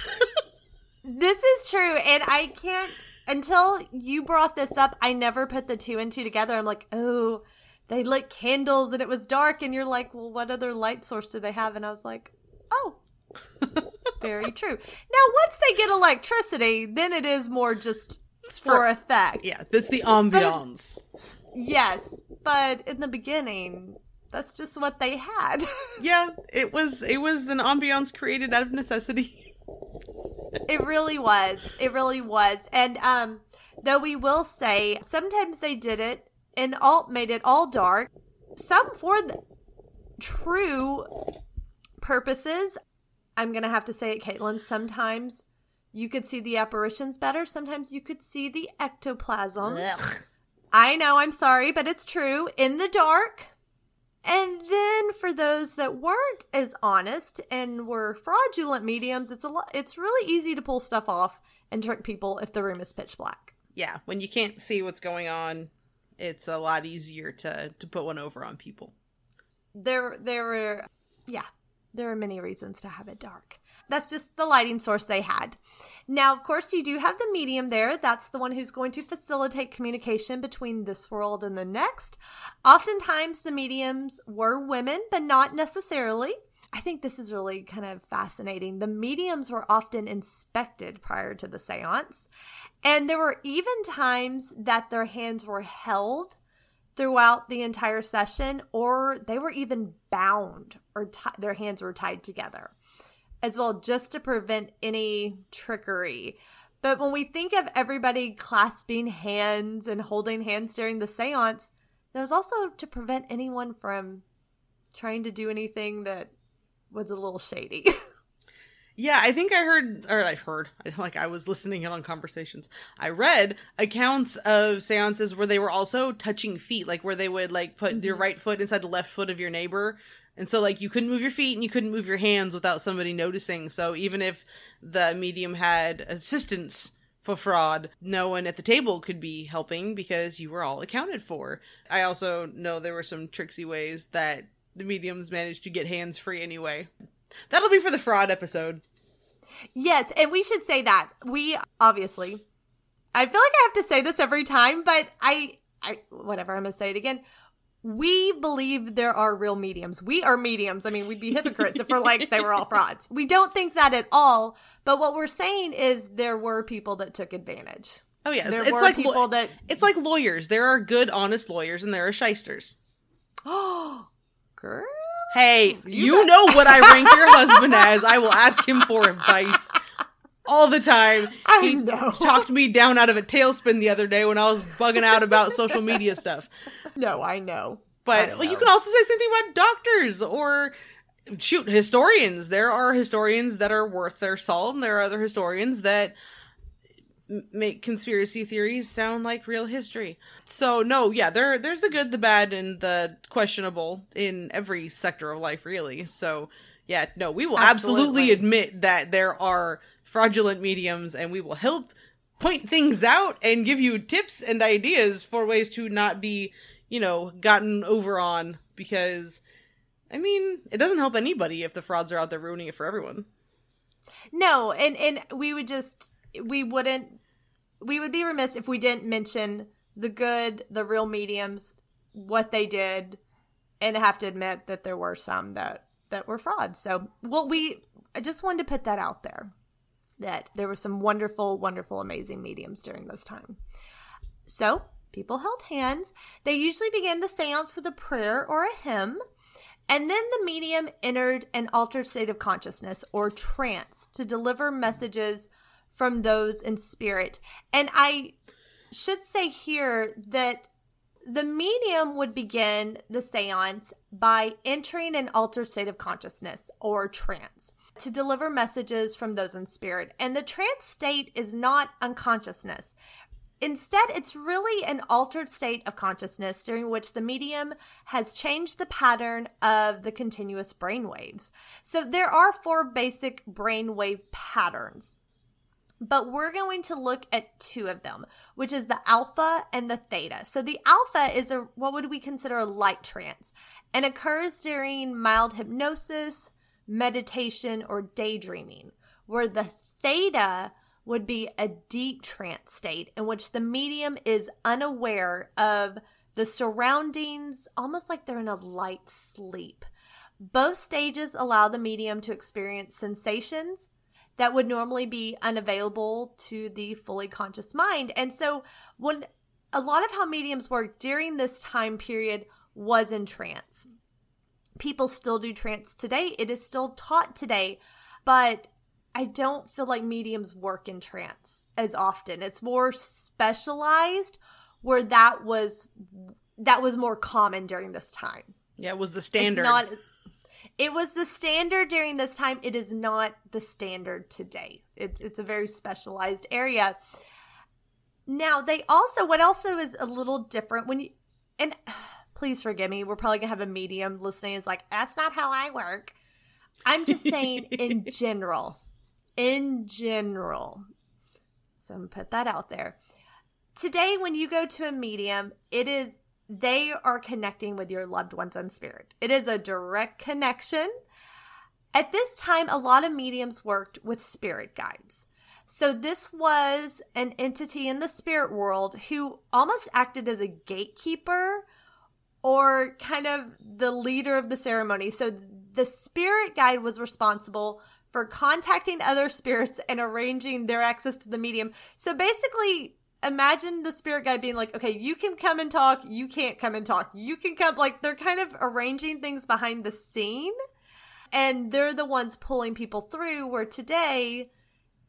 <laughs> this is true, and I can't until you brought this up. I never put the two and two together. I'm like, oh they lit candles and it was dark and you're like well what other light source do they have and i was like oh <laughs> very true. Now once they get electricity then it is more just for, for, effect. yeah that's the ambiance. But, yes but in the beginning that's just what they had. <laughs> Yeah it was it was an ambiance created out of necessity. It really was. It really was. And um though we will say sometimes they did it and all made it all dark. Some for the true purposes. I'm gonna have to say it, Caitlen. Sometimes you could see the apparitions better. Sometimes you could see the ectoplasm. Ugh. I know, I'm sorry, but it's true. In the dark. And then for those that weren't as honest and were fraudulent mediums, it's a lot it's really easy to pull stuff off and trick people if the room is pitch black. Yeah, when you can't see what's going on, it's a lot easier to to put one over on people. There there were yeah, there are many reasons to have it dark. That's just the lighting source they had. Now, of course, you do have the medium there. That's the one who's going to facilitate communication between this world and the next. Oftentimes, the mediums were women, but not necessarily. I think this is really kind of fascinating. The mediums were often inspected prior to the seance. And there were even times that their hands were held throughout the entire session, or they were even bound or t- their hands were tied together as well, just to prevent any trickery. But when we think of everybody clasping hands and holding hands during the seance, that was also to prevent anyone from trying to do anything that was a little shady. <laughs> Yeah, I think I heard, or I've heard, <laughs> like I was listening in on conversations. I read accounts of seances where they were also touching feet, like where they would like put mm-hmm. your right foot inside the left foot of your neighbor. And so, like, you couldn't move your feet and you couldn't move your hands without somebody noticing. So, even if the medium had assistance for fraud, no one at the table could be helping because you were all accounted for. I also know there were some tricksy ways that the mediums managed to get hands free anyway. That'll be for the fraud episode. Yes, and we should say that. We obviously I feel like I have to say this every time, but I I whatever, I'm going to say it again. we believe there are real mediums. We are mediums. I mean, we'd be hypocrites if we're like they were all <laughs> frauds. We don't think that at all. But what we're saying is there were people that took advantage. Oh yeah, There it's, like people that it's like lawyers. There are good, honest lawyers, and there are shysters. oh, <gasps> girl. Hey, You you, know what I rank your husband as. I will ask him for advice all the time. I he know. talked me down out of a tailspin the other day when I was bugging out about social media stuff. No, I know. But I well, you can also say something about doctors or shoot historians. There are historians that are worth their salt, and there are other historians that make conspiracy theories sound like real history. So no, yeah, there there's the good, the bad, and the questionable in every sector of life, really. So yeah, no, we will absolutely, Absolutely. admit that there are fraudulent mediums, and we will help point things out and give you tips and ideas for ways to not be, you know, gotten over on because I mean, it doesn't help anybody if the frauds are out there ruining it for everyone. No, and and we would just we wouldn't we would be remiss if we didn't mention the good, the real mediums, what they did, and have to admit that there were some that that were frauds. So, well, we I just wanted to put that out there that there were some wonderful, wonderful, amazing mediums during this time. So, people held hands. They usually began the seance with a prayer or a hymn. And then the medium entered an altered state of consciousness or trance to deliver messages from those in spirit. And I should say here that the medium would begin the seance by entering an altered state of consciousness or trance to deliver messages from those in spirit. And the trance state is not unconsciousness. Instead, it's really an altered state of consciousness during which the medium has changed the pattern of the continuous brain waves. So there are four basic brainwave patterns. But we're going to look at two of them, which is the alpha and the theta. So the alpha is a what would we consider a light trance and occurs during mild hypnosis, meditation, or daydreaming, where the theta would be a deep trance state in which the medium is unaware of the surroundings, almost like they're in a light sleep. Both stages allow the medium to experience sensations that would normally be unavailable to the fully conscious mind. And so, when a lot of how mediums work during this time period was in trance. People still do trance today, it is still taught today, but I don't feel like mediums work in trance as often. It's more specialized where that was that was more common during this time. Yeah, it was the standard. It's not it was the standard during this time. It is not the standard today. It's it's a very specialized area. Now, they also what also is a little different when you and <sighs> please forgive me, we're probably gonna have a medium listening is like, that's not how I work. I'm just saying <laughs> in general. In general. So I'm gonna put that out there. Today, when you go to a medium, it is they are connecting with your loved ones in spirit. It is a direct connection. At this time, a lot of mediums worked with spirit guides. So, this was an entity in the spirit world who almost acted as a gatekeeper or kind of the leader of the ceremony. So, the spirit guide was responsible for contacting other spirits and arranging their access to the medium. So, basically, imagine the spirit guide being like, okay, you can come and talk, you can't come and talk. You can come, like, they're kind of arranging things behind the scene. And they're the ones pulling people through. Where today,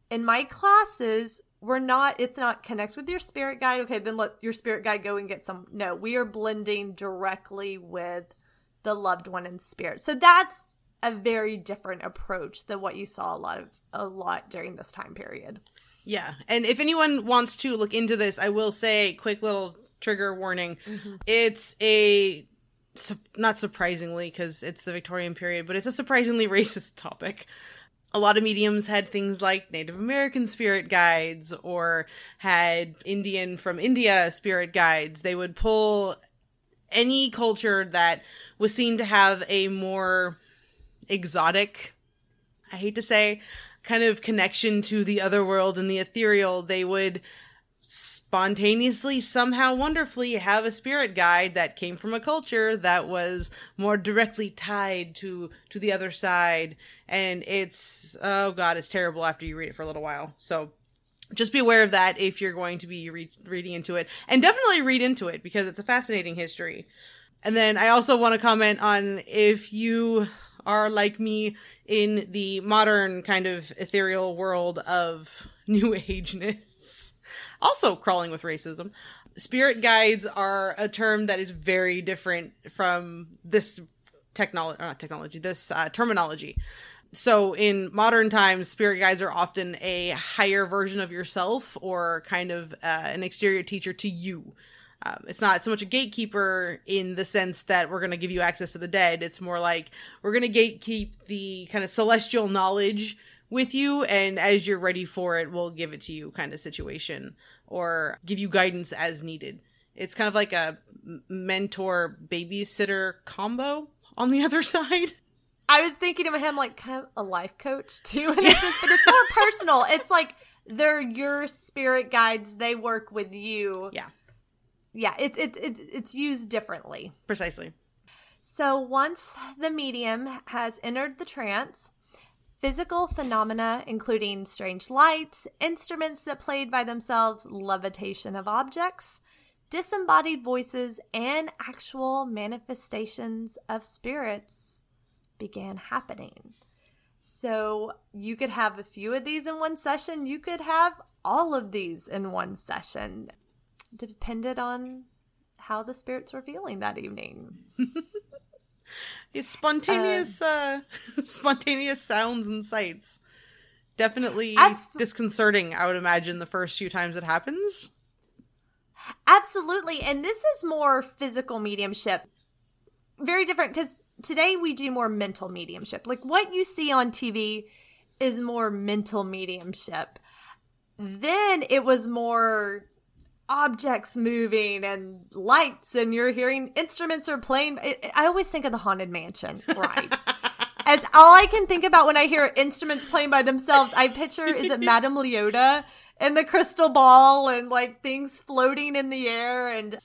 in my classes, we're not, it's not connect with your spirit guide. Okay, then let your spirit guide go and get some. No, we are blending directly with the loved one in spirit. So that's a very different approach than what you saw a lot of, a lot during this time period. Yeah, and if anyone wants to look into this, I will say quick little trigger warning. Mm-hmm. It's a su- not surprisingly because it's the Victorian period, but it's a surprisingly <laughs> racist topic. A lot of mediums had things like Native American spirit guides or had Indian from India spirit guides. They would pull any culture that was seen to have a more exotic, I hate to say, kind of connection to the other world and the ethereal, they would spontaneously somehow wonderfully have a spirit guide that came from a culture that was more directly tied to to the other side. And it's oh god it's terrible after you read it for a little while. So just be aware of that if you're going to be re- reading into it. And definitely read into it because it's a fascinating history. And then i also want to comment on if you are like me in the modern kind of ethereal world of <laughs> new ageness. Also crawling with racism. Spirit guides are a term that is very different from this technology not technology this uh, terminology. So in modern times spirit guides are often a higher version of yourself or kind of uh, an exterior teacher to you um, it's not so much a gatekeeper in the sense that we're going to give you access to the dead it's more like we're going to gatekeep the kind of celestial knowledge with you and as you're ready for it we'll give it to you kind of situation or give you guidance as needed it's kind of like a mentor babysitter combo on the <laughs> other side I was thinking of him like kind of a life coach too, and it's just, but it's more personal. It's like they're your spirit guides. They work with you. Yeah, yeah. It's it's it's it's used differently. Precisely. So once the medium has entered the trance, physical phenomena, including strange lights, instruments that played by themselves, levitation of objects, disembodied voices, and actual manifestations of spirits began happening. So you could have a few of these in one session, you could have all of these in one session, depended on how the spirits were feeling that evening. <laughs> it's spontaneous uh, uh <laughs> spontaneous sounds and sights. Definitely abs- disconcerting, I would imagine, the first few times it happens. Absolutely. And this is more physical mediumship. Very different because today we do more mental mediumship. Like what you see on TV is more mental mediumship. Then it was more objects moving and lights and you're hearing instruments are playing i always think of the haunted mansion right as <laughs> all i can think about when i hear instruments playing by themselves i picture is it <laughs> madame leota and the crystal ball and like things floating in the air and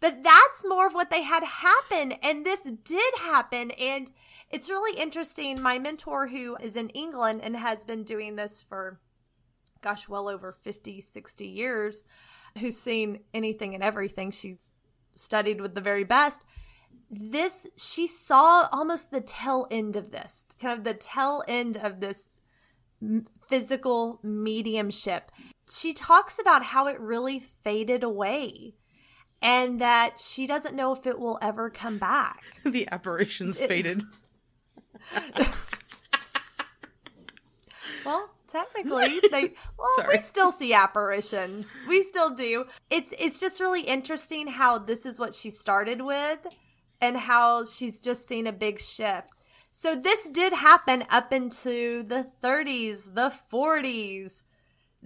but that's more of what they had happen. And this did happen. And it's really interesting. My mentor, who is in England and has been doing this for, gosh, well over 50, 60 years, who's seen anything and everything, she's studied with the very best. This, she saw almost the tail end of this, kind of the tail end of this physical mediumship. She talks about how it really faded away and that she doesn't know if it will ever come back. <laughs> the apparitions it, faded. <laughs> well, technically they <laughs> well Sorry. we still see apparitions. We still do. It's it's just really interesting how this is what she started with and how she's just seen a big shift. So this did happen up into the 30s, the 40s,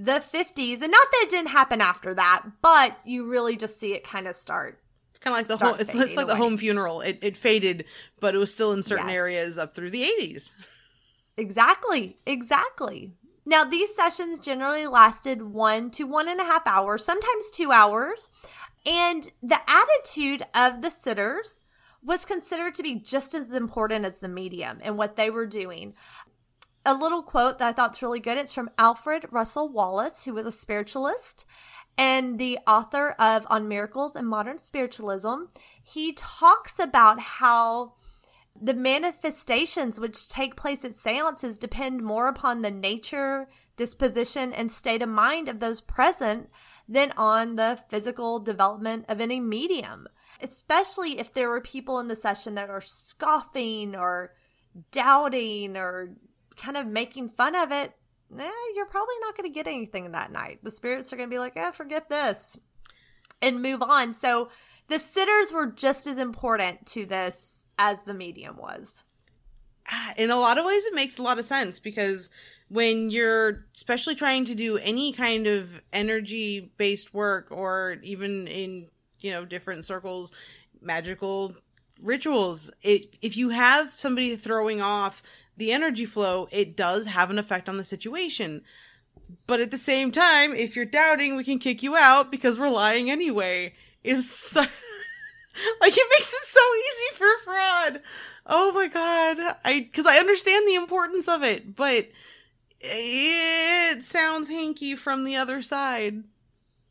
the 50s and not that it didn't happen after that but you really just see it kind of start it's kind of like the whole it's, it's, like the home funeral it, it faded but it was still in certain yes. areas up through the 80s exactly exactly now these sessions generally lasted one to one and a half hours sometimes two hours and the attitude of the sitters was considered to be just as important as the medium and what they were doing a little quote that I thought's really good. It's from Alfred Russel Wallace, who was a spiritualist and the author of On Miracles and Modern Spiritualism. He talks about how the manifestations which take place at seances depend more upon the nature, disposition, and state of mind of those present than on the physical development of any medium. Especially if there were people in the session that are scoffing or doubting or kind of making fun of it, eh, you're probably not going to get anything that night. The spirits are going to be like, eh, forget this and move on. So the sitters were just as important to this as the medium was. Ah, in a lot of ways, it makes a lot of sense because when you're especially trying to do any kind of energy based work or even in, you know, different circles, magical rituals, it, if you have somebody throwing off the energy flow, it does have an effect on the situation. But at the same time, if you're doubting, we can kick you out because we're lying anyway. Is <laughs> <laughs> like it makes it so easy for fraud. Oh my god. I cuz I understand the importance of it, but it sounds hanky from the other side.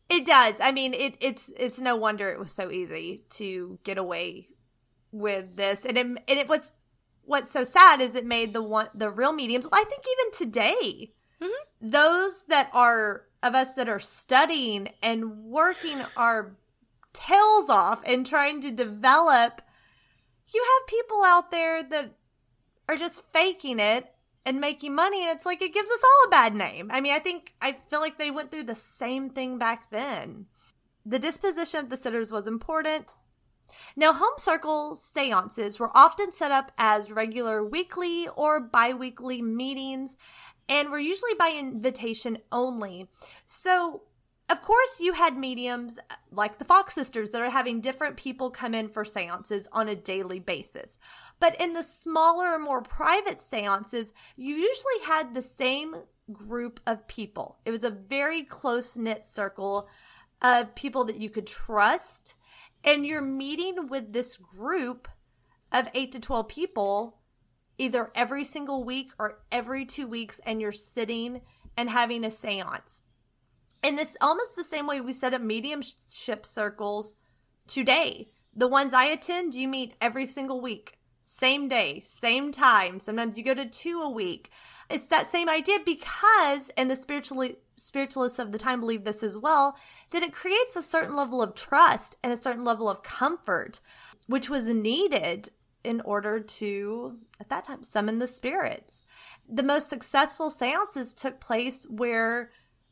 It does. I mean, it, it's it's no wonder it was so easy to get away with this, and it, and it was what's so sad is it made the one the real mediums. Well, I think even today, mm-hmm. those that are of us that are studying and working our tails off and trying to develop, you have people out there that are just faking it and making money and it's like it gives us all a bad name. I mean, I think I feel like they went through the same thing back then. The disposition of the sitters was important. Now, home circle seances were often set up as regular weekly or bi weekly meetings and were usually by invitation only. So, of course, you had mediums uh, like the Fox sisters that are having different people come in for seances on a daily basis. But in the smaller, more private seances, you usually had the same group of people. It was a very close knit circle of people that you could trust. And you're meeting with this group of eight to 12 people either every single week or every two weeks, and you're sitting and having a seance and this almost the same way we set up mediumship circles today. The ones I attend, you meet every single week, same day, same time. Sometimes you go to two a week. It's that same idea because, and the spiritually spiritualists of the time believe this as well, that it creates a certain level of trust and a certain level of comfort, which was needed in order to, at that time, summon the spirits. The most successful seances took place where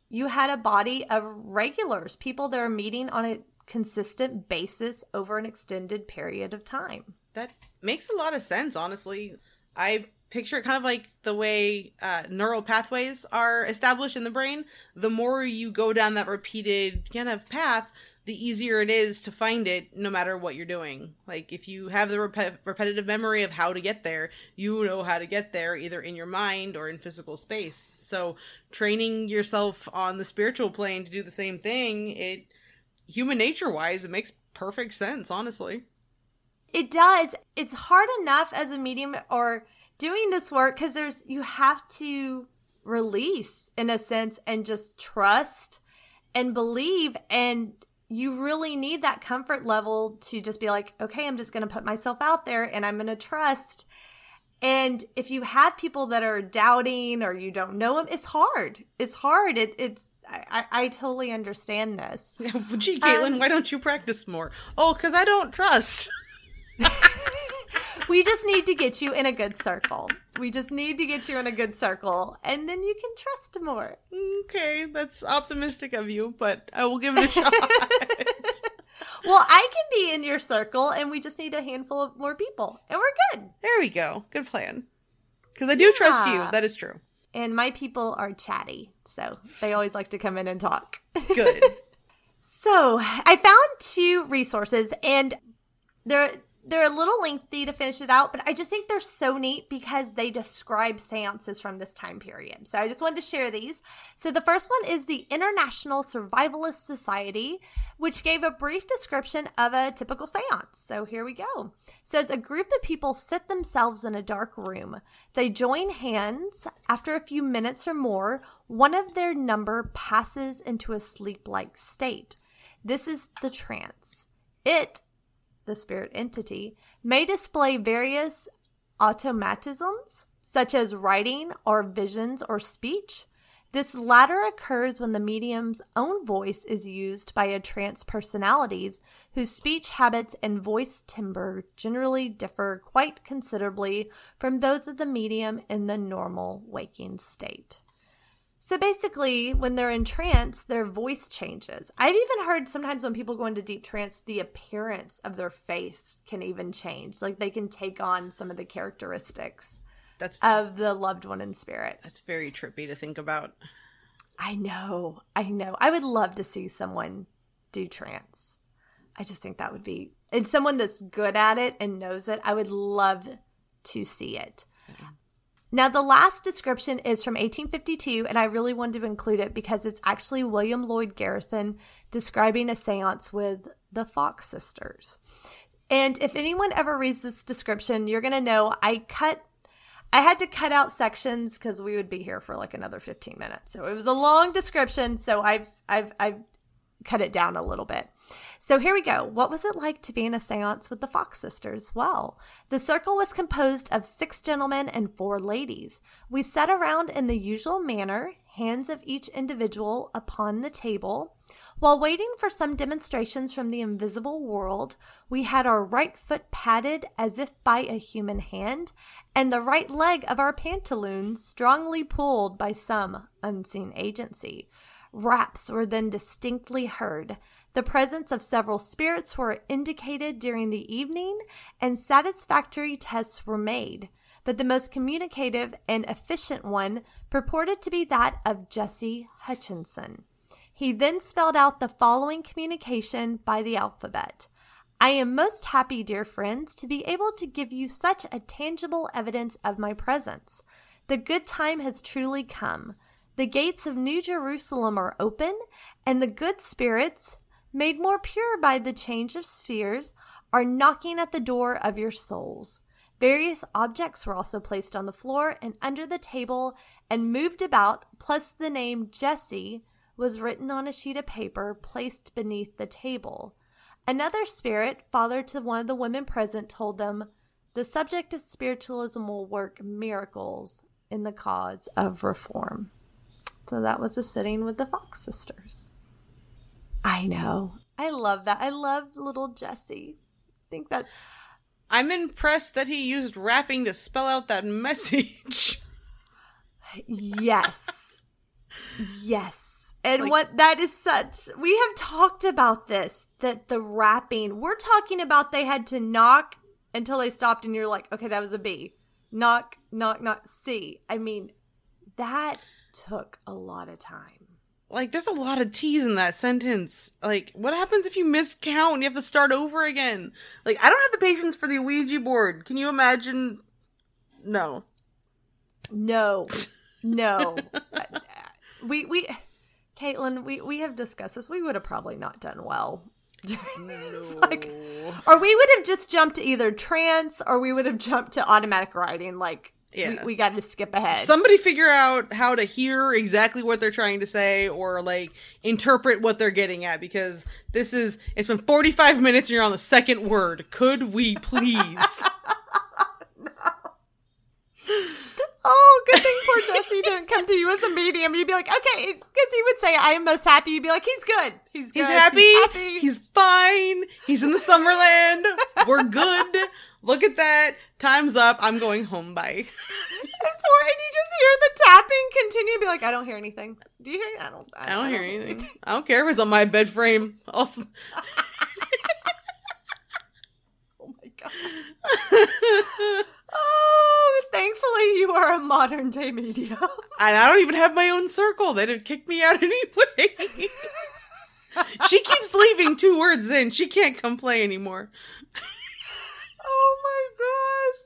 you had a body of regulars, people that are meeting on a consistent basis over an extended period of time. That makes a lot of sense, honestly. I picture it kind of like the way uh, neural pathways are established in the brain. The more you go down that repeated kind of path, the easier it is to find it no matter what you're doing. Like if you have the rep- repetitive memory of how to get there, you know how to get there either in your mind or in physical space. So training yourself on the spiritual plane to do the same thing, it human nature wise, it makes perfect sense, honestly. It does. It's hard enough as a medium or doing this work because there's you have to release in a sense and just trust and believe and you really need that comfort level to just be like, okay, I'm just going to put myself out there and I'm going to trust. And if you have people that are doubting or you don't know them, it's hard. It's hard. It, it's, I, I totally understand this. Yeah, <laughs> well, gee, Caitlen, um, why don't you practice more? Oh, because I don't trust. <laughs> we just need to get you in a good circle. We just need to get you in a good circle, and then you can trust more. Okay, that's optimistic of you, but I will give it a <laughs> shot. well, I can be in your circle, and we just need a handful of more people, and we're good. There we go. Good plan. Because I do yeah. trust you. That is true. And my people are chatty, so they always like to come in and talk. Good. <laughs> so I found two resources, and they're they're a little lengthy to finish it out, but I just think they're so neat because they describe seances from this time period. So I just wanted to share these. So the first one is the International Survivalist Society, which gave a brief description of a typical seance. So here we go. It says a group of people sit themselves in a dark room. They join hands. After a few minutes or more, one of their number passes into a sleep-like state. This is the trance. It the spirit entity, may display various automatisms, such as writing or visions or speech. This latter occurs when the medium's own voice is used by a trance personalities whose speech habits and voice timbre generally differ quite considerably from those of the medium in the normal waking state. So basically, when they're in trance, their voice changes. I've even heard sometimes when people go into deep trance, the appearance of their face can even change. Like they can take on some of the characteristics that's of the loved one in spirit. That's very trippy to think about. I know. I know. I would love to see someone do trance. I just think that would be and someone that's good at it and knows it. I would love to see it. Same. Now, the last description is from 1852, and I really wanted to include it because it's actually William Lloyd Garrison describing a seance with the Fox sisters. And if anyone ever reads this description, you're going to know I cut I had to cut out sections because we would be here for like another 15 minutes. So it was a long description. So I've I've I've cut it down a little bit. So here we go. What was it like to be in a seance with the Fox sisters? Well, the circle was composed of six gentlemen and four ladies. We sat around in the usual manner, hands of each individual upon the table. While waiting for some demonstrations from the invisible world, we had our right foot patted as if by a human hand, and the right leg of our pantaloons strongly pulled by some unseen agency. Raps were then distinctly heard. The presence of several spirits were indicated during the evening, and satisfactory tests were made. But the most communicative and efficient one purported to be that of Jesse Hutchinson. He then spelled out the following communication by the alphabet. I am most happy, dear friends, to be able to give you such a tangible evidence of my presence. The good time has truly come. The gates of New Jerusalem are open, and the good spirits, made more pure by the change of spheres, are knocking at the door of your souls. Various objects were also placed on the floor and under the table and moved about, plus the name Jesse was written on a sheet of paper placed beneath the table. Another spirit, father to one of the women present, told them, The subject of spiritualism will work miracles in the cause of reform. So that was a sitting with the Fox sisters. I know. I love that. I love little Jesse. I think that I'm impressed that he used rapping to spell out that <laughs> message. yes. yes. And Like- what that is such we have talked about this that the rapping we're talking about they had to knock until they stopped and you're like okay that was a B knock knock knock C I mean that took a lot of time Like, there's a lot of T's in that sentence. Like, what happens if you miscount and you have to start over again? Like, I don't have the patience for the Ouija board. Can you imagine? No. No, <laughs> no. we we, Caitlen, we we have discussed this. We would have probably not done well. <laughs> this. Like, or we would have just jumped to either trance, or we would have jumped to automatic writing. Like, Yeah. we, we got to skip ahead. Somebody figure out how to hear exactly what they're trying to say or like interpret what they're getting at because this is it's been 45 minutes and you're on the second word. Could we please? <laughs> oh, good thing poor Jesse didn't come to you as a medium. You'd be like, okay, because he would say, "I am most happy." You'd be like, "He's good. He's good. He's happy. He's happy." He's fine. He's in the Summerland. We're good. Look at that. Time's up. I'm going home. Bye. And <laughs> poor, and you just hear the tapping continue. Be like, I don't hear anything. Do you hear? I don't. I don't hear anything. I don't care if it's on my bed frame. Also, <laughs> Oh my god. <laughs> oh, thankfully you are a modern day medium. and I don't even have my own circle. They didn't kick me out anyway. she keeps leaving two words in. She can't come play anymore. oh my gosh.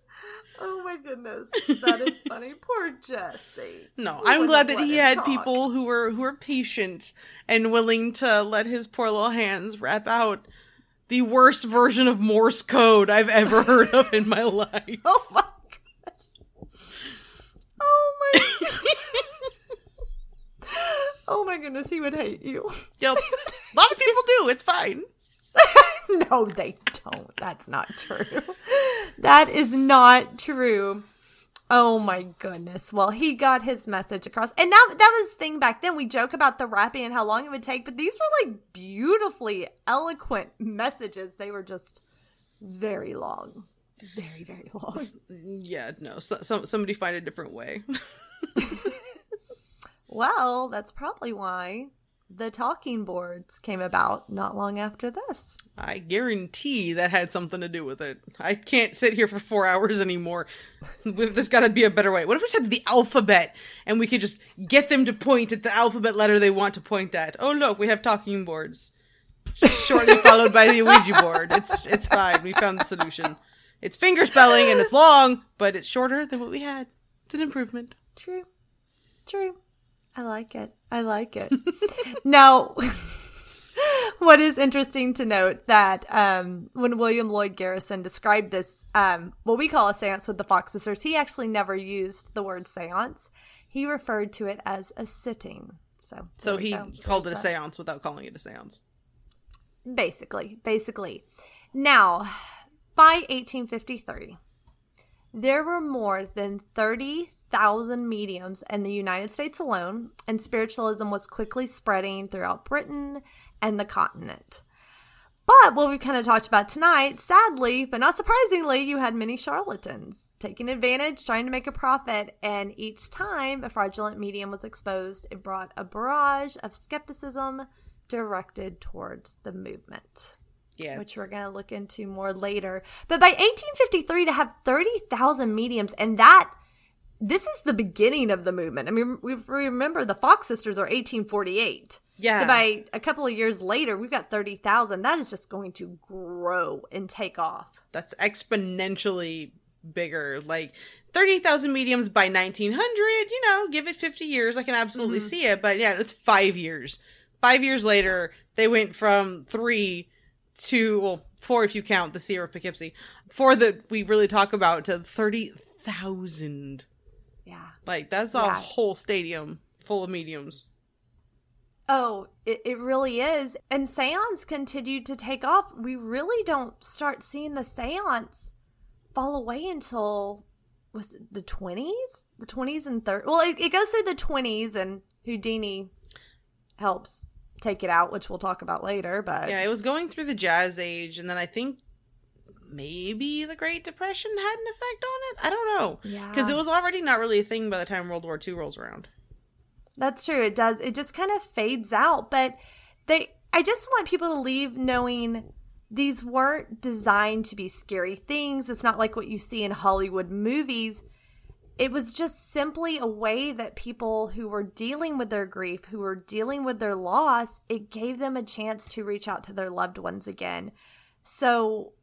Oh my goodness. That is <laughs> funny. Poor Jesse. No, We I'm glad that he had talk. people who were who were patient and willing to let his poor little hands rap out the worst version of Morse code I've ever heard of in my <laughs> life. Oh my gosh. Oh my <laughs> Oh my goodness, he would hate you. Yep. A lot of people do. It's fine. <laughs> no, they don't. That's not true. That is not true. Oh my goodness. Well, he got his message across. And now that was the thing back then. We joke about the rapping and how long it would take, but these were like beautifully eloquent messages. They were just very long. Very, very long. Yeah, no. So, some somebody find a different way. <laughs> <laughs> Well, that's probably why the talking boards came about not long after this. I guarantee that had something to do with it. I can't sit here for four hours anymore. There's got to be a better way. What if we said the alphabet and we could just get them to point at the alphabet letter they want to point at? Oh look, we have talking boards. Shortly <laughs> followed by the Ouija board. It's it's fine. We found the solution. It's finger spelling and it's long, but it's shorter than what we had. It's an improvement. True. True. I like it. I like it. <laughs> now, <laughs> what is interesting to note that um, when William Lloyd Garrison described this, um, what we call a seance with the Fox sisters, he actually never used the word seance. He referred to it as a sitting. So, So he called it a seance without calling it a seance. Basically, basically. Now, by 1853, there were more than 30,000 mediums in the United States alone, and spiritualism was quickly spreading throughout Britain and the continent. But what we kind of talked about tonight, sadly, but not surprisingly, you had many charlatans taking advantage, trying to make a profit, and each time a fraudulent medium was exposed, it brought a barrage of skepticism directed towards the movement Yeah. which we're going to look into more later. But by 1853, to have 30,000 mediums, and that this is the beginning of the movement. I mean, we remember the Fox sisters are 1848. Yeah. So by a couple of years later, we've got 30,000. That is just going to grow and take off. That's exponentially bigger. Like 30,000 mediums by 1900, you know, give it 50 years. I can absolutely Mhm. see it. But yeah, it's five years. Five years later, they went from three to, well, four if you count the Seer of Poughkeepsie, four that we really talk about to 30,000. Like, that's a Yeah. whole stadium full of mediums. Oh, it, it really is. And seance continued to take off. We really don't start seeing the seance fall away until was it the 20s? The 20s and 30s. Well, it, it goes through the 20s and Houdini helps take it out, which we'll talk about later, but Yeah, it was going through the jazz age, and then I think maybe the Great Depression had an effect on it. I don't know. yeah. Because it was already not really a thing by the time World War II rolls around. That's true. It does. It just kind of fades out. But they, I just want people to leave knowing these weren't designed to be scary things. It's not like what you see in Hollywood movies. It was just simply a way that people who were dealing with their grief, who were dealing with their loss, it gave them a chance to reach out to their loved ones again. So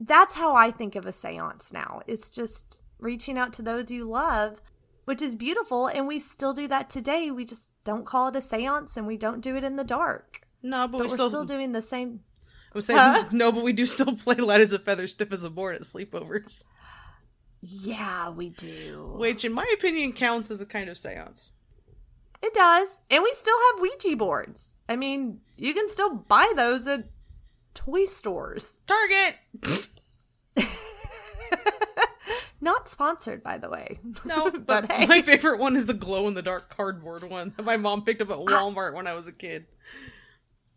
that's how I think of a seance now. It's just reaching out to those you love which is beautiful. And we still do that today. We just don't call it a seance and we don't do it in the dark. No, but, But we we're still. still, doing the same. I'm saying Huh? <laughs> no, but we do still <laughs> play light as a feather, stiff as a board at sleepovers, Yeah, we do. which, in my opinion, counts as a kind of seance. It does. And we still have Ouija boards. I mean, you can still buy those at toy stores. Target. <laughs> Not sponsored, by the way. No, <laughs> but, But hey. my favorite one is the glow in the dark cardboard one that my mom picked up at <gasps> Walmart when I was a kid.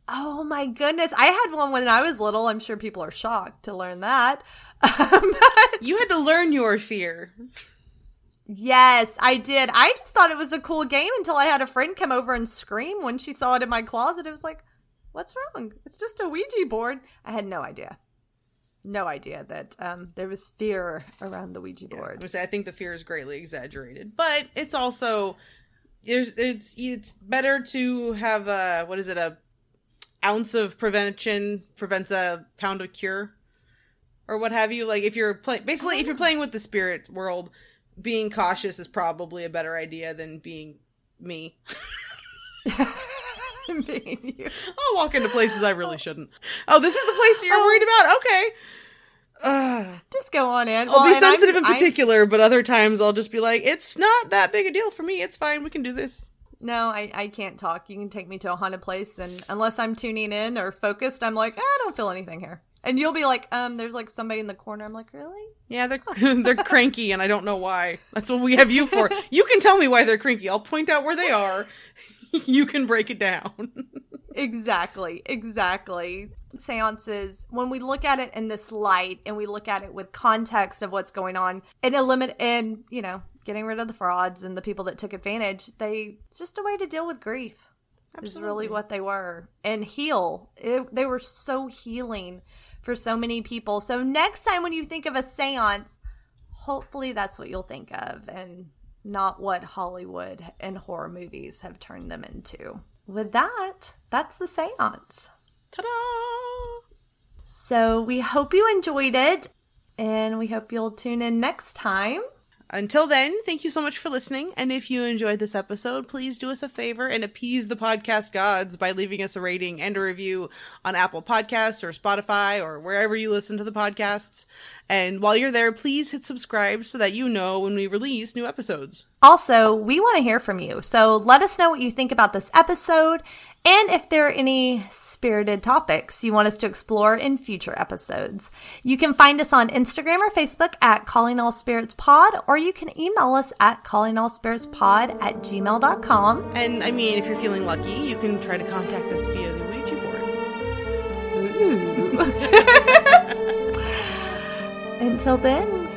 Oh my goodness. I had one when I was little. I'm sure people are shocked to learn that. <laughs> Um, You had to learn your fear. Yes, I did. I just thought it was a cool game until I had a friend come over and scream when she saw it in my closet. It was like, what's wrong? It's just a Ouija board. I had no idea. No idea that um, there was fear around the Ouija Yeah, I'm board. say I think the fear is greatly exaggerated, but it's also there's it's it's better to have a what is it a ounce of prevention prevents a pound of cure or what have you. Like if you're playing basically if you're playing with the spirit world, being cautious is probably a better idea than being me. <laughs> <laughs> You. I'll walk into places I really shouldn't. Oh, this is the place you're worried about. Okay. Ugh. Just go on in. I'll Well, be and I'm- sensitive in I'm- particular, but other times I'll just be like, it's not that big a deal for me. It's fine. We can do this. no, I, I can't talk. You can take me to a haunted place, and unless I'm tuning in or focused, I'm like, I don't feel anything here. And you'll be like, um, there's like somebody in the corner. I'm like, really? Yeah, they're <laughs> <laughs> they're cranky, and I don't know why. That's what we have you for. You can tell me why they're cranky. I'll point out where they are. <laughs> You can break it down. <laughs> Exactly, exactly. Seances, when we look at it in this light and we look at it with context of what's going on and eliminate and, you know, getting rid of the frauds and the people that took advantage, they it's just a way to deal with grief. Is really what they were. And heal. It, they were so healing for so many people. So next time when you think of a seance, hopefully that's what you'll think of and not what Hollywood and horror movies have turned them into. With that, that's the seance. Ta-da! So we hope you enjoyed it and we hope you'll tune in next time. Until then, thank you so much for listening. And if you enjoyed this episode, please do us a favor and appease the podcast gods by leaving us a rating and a review on Apple Podcasts or Spotify or wherever you listen to the podcasts. And while you're there, please hit subscribe so that you know when we release new episodes. Also, we want to hear from you. So let us know what you think about this episode and if there are any spirited topics you want us to explore in future episodes. You can find us on Instagram or Facebook at Calling All Spirits Pod, or you can email us at callingallspiritspod at gmail.com. And I mean, if you're feeling lucky, you can try to contact us via the Ouija board. Ooh. <laughs> Until then,